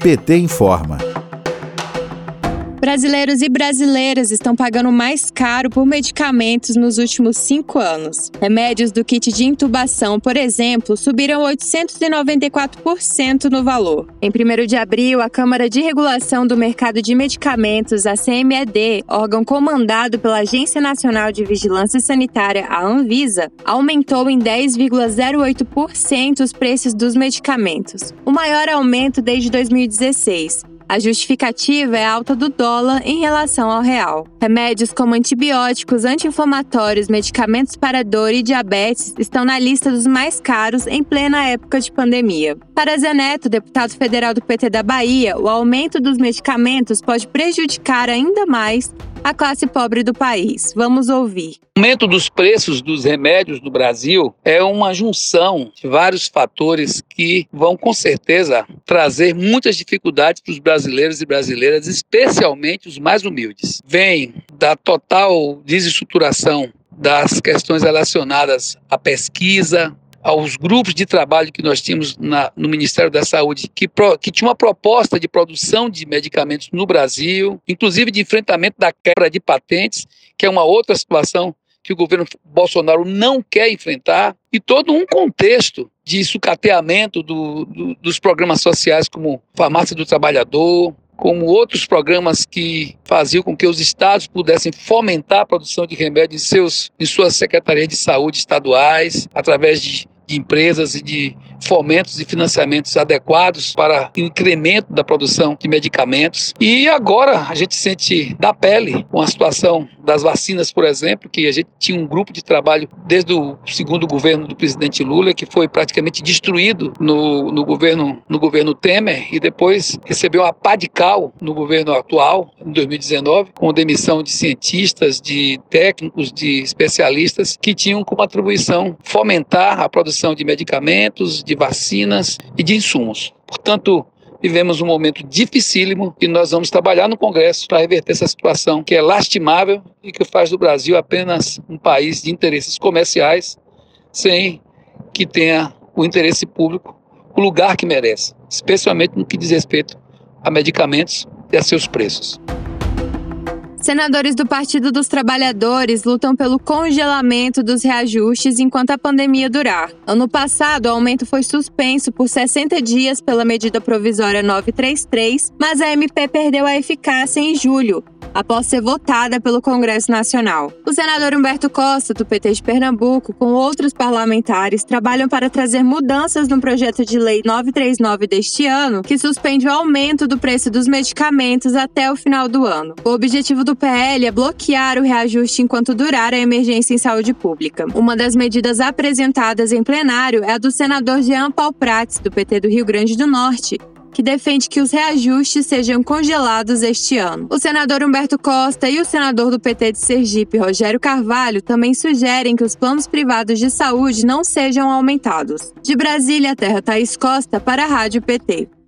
PT informa. Brasileiros e brasileiras estão pagando mais caro por medicamentos nos últimos cinco anos. Remédios do kit de intubação, por exemplo, subiram 894% no valor. Em 1 de abril, a Câmara de Regulação do Mercado de Medicamentos, a CMED, órgão comandado pela Agência Nacional de Vigilância Sanitária, a Anvisa, aumentou em 10,08% os preços dos medicamentos, o maior aumento desde 2016. A justificativa é a alta do dólar em relação ao real. Remédios como antibióticos, anti-inflamatórios, medicamentos para dor e diabetes estão na lista dos mais caros em plena época de pandemia. Para Zeneto, deputado federal do PT da Bahia, o aumento dos medicamentos pode prejudicar ainda mais a classe pobre do país. Vamos ouvir. O aumento dos preços dos remédios no Brasil é uma junção de vários fatores que vão, com certeza, trazer muitas dificuldades para os brasileiros e brasileiras, especialmente os mais humildes. Vem da total desestruturação das questões relacionadas à pesquisa, aos grupos de trabalho que nós tínhamos na, no Ministério da Saúde, que, pro, que tinha uma proposta de produção de medicamentos no Brasil, inclusive de enfrentamento da quebra de patentes, que é uma outra situação que o governo Bolsonaro não quer enfrentar, e todo um contexto de sucateamento do, do, dos programas sociais como Farmácia do Trabalhador, como outros programas que faziam com que os estados pudessem fomentar a produção de remédios em, seus, em suas secretarias de saúde estaduais, através de de empresas e de fomentos e financiamentos adequados para incremento da produção de medicamentos. E agora a gente sente da pele com a situação das vacinas, por exemplo, que a gente tinha um grupo de trabalho desde o segundo governo do presidente Lula, que foi praticamente destruído no, no, governo, no governo Temer, e depois recebeu uma pá de cal no governo atual, em 2019, com demissão de cientistas, de técnicos, de especialistas, que tinham como atribuição fomentar a produção de medicamentos, de vacinas e de insumos. Portanto, vivemos um momento dificílimo e nós vamos trabalhar no Congresso para reverter essa situação que é lastimável e que faz do Brasil apenas um país de interesses comerciais sem que tenha o interesse público o lugar que merece, especialmente no que diz respeito a medicamentos e a seus preços. Senadores do Partido dos Trabalhadores lutam pelo congelamento dos reajustes enquanto a pandemia durar. Ano passado, o aumento foi suspenso por 60 dias pela medida provisória 933, mas a MP perdeu a eficácia em julho, após ser votada pelo Congresso Nacional. O senador Humberto Costa, do PT de Pernambuco, com outros parlamentares, trabalham para trazer mudanças no projeto de lei 939 deste ano, que suspende o aumento do preço dos medicamentos até o final do ano. O objetivo do PL é bloquear o reajuste enquanto durar a emergência em saúde pública. Uma das medidas apresentadas em plenário é a do senador Jean Paul Prats, do PT do Rio Grande do Norte, que defende que os reajustes sejam congelados este ano. O senador Humberto Costa e o senador do PT de Sergipe, Rogério Carvalho, também sugerem que os planos privados de saúde não sejam aumentados. De Brasília, Terra Thaís Costa para a Rádio PT.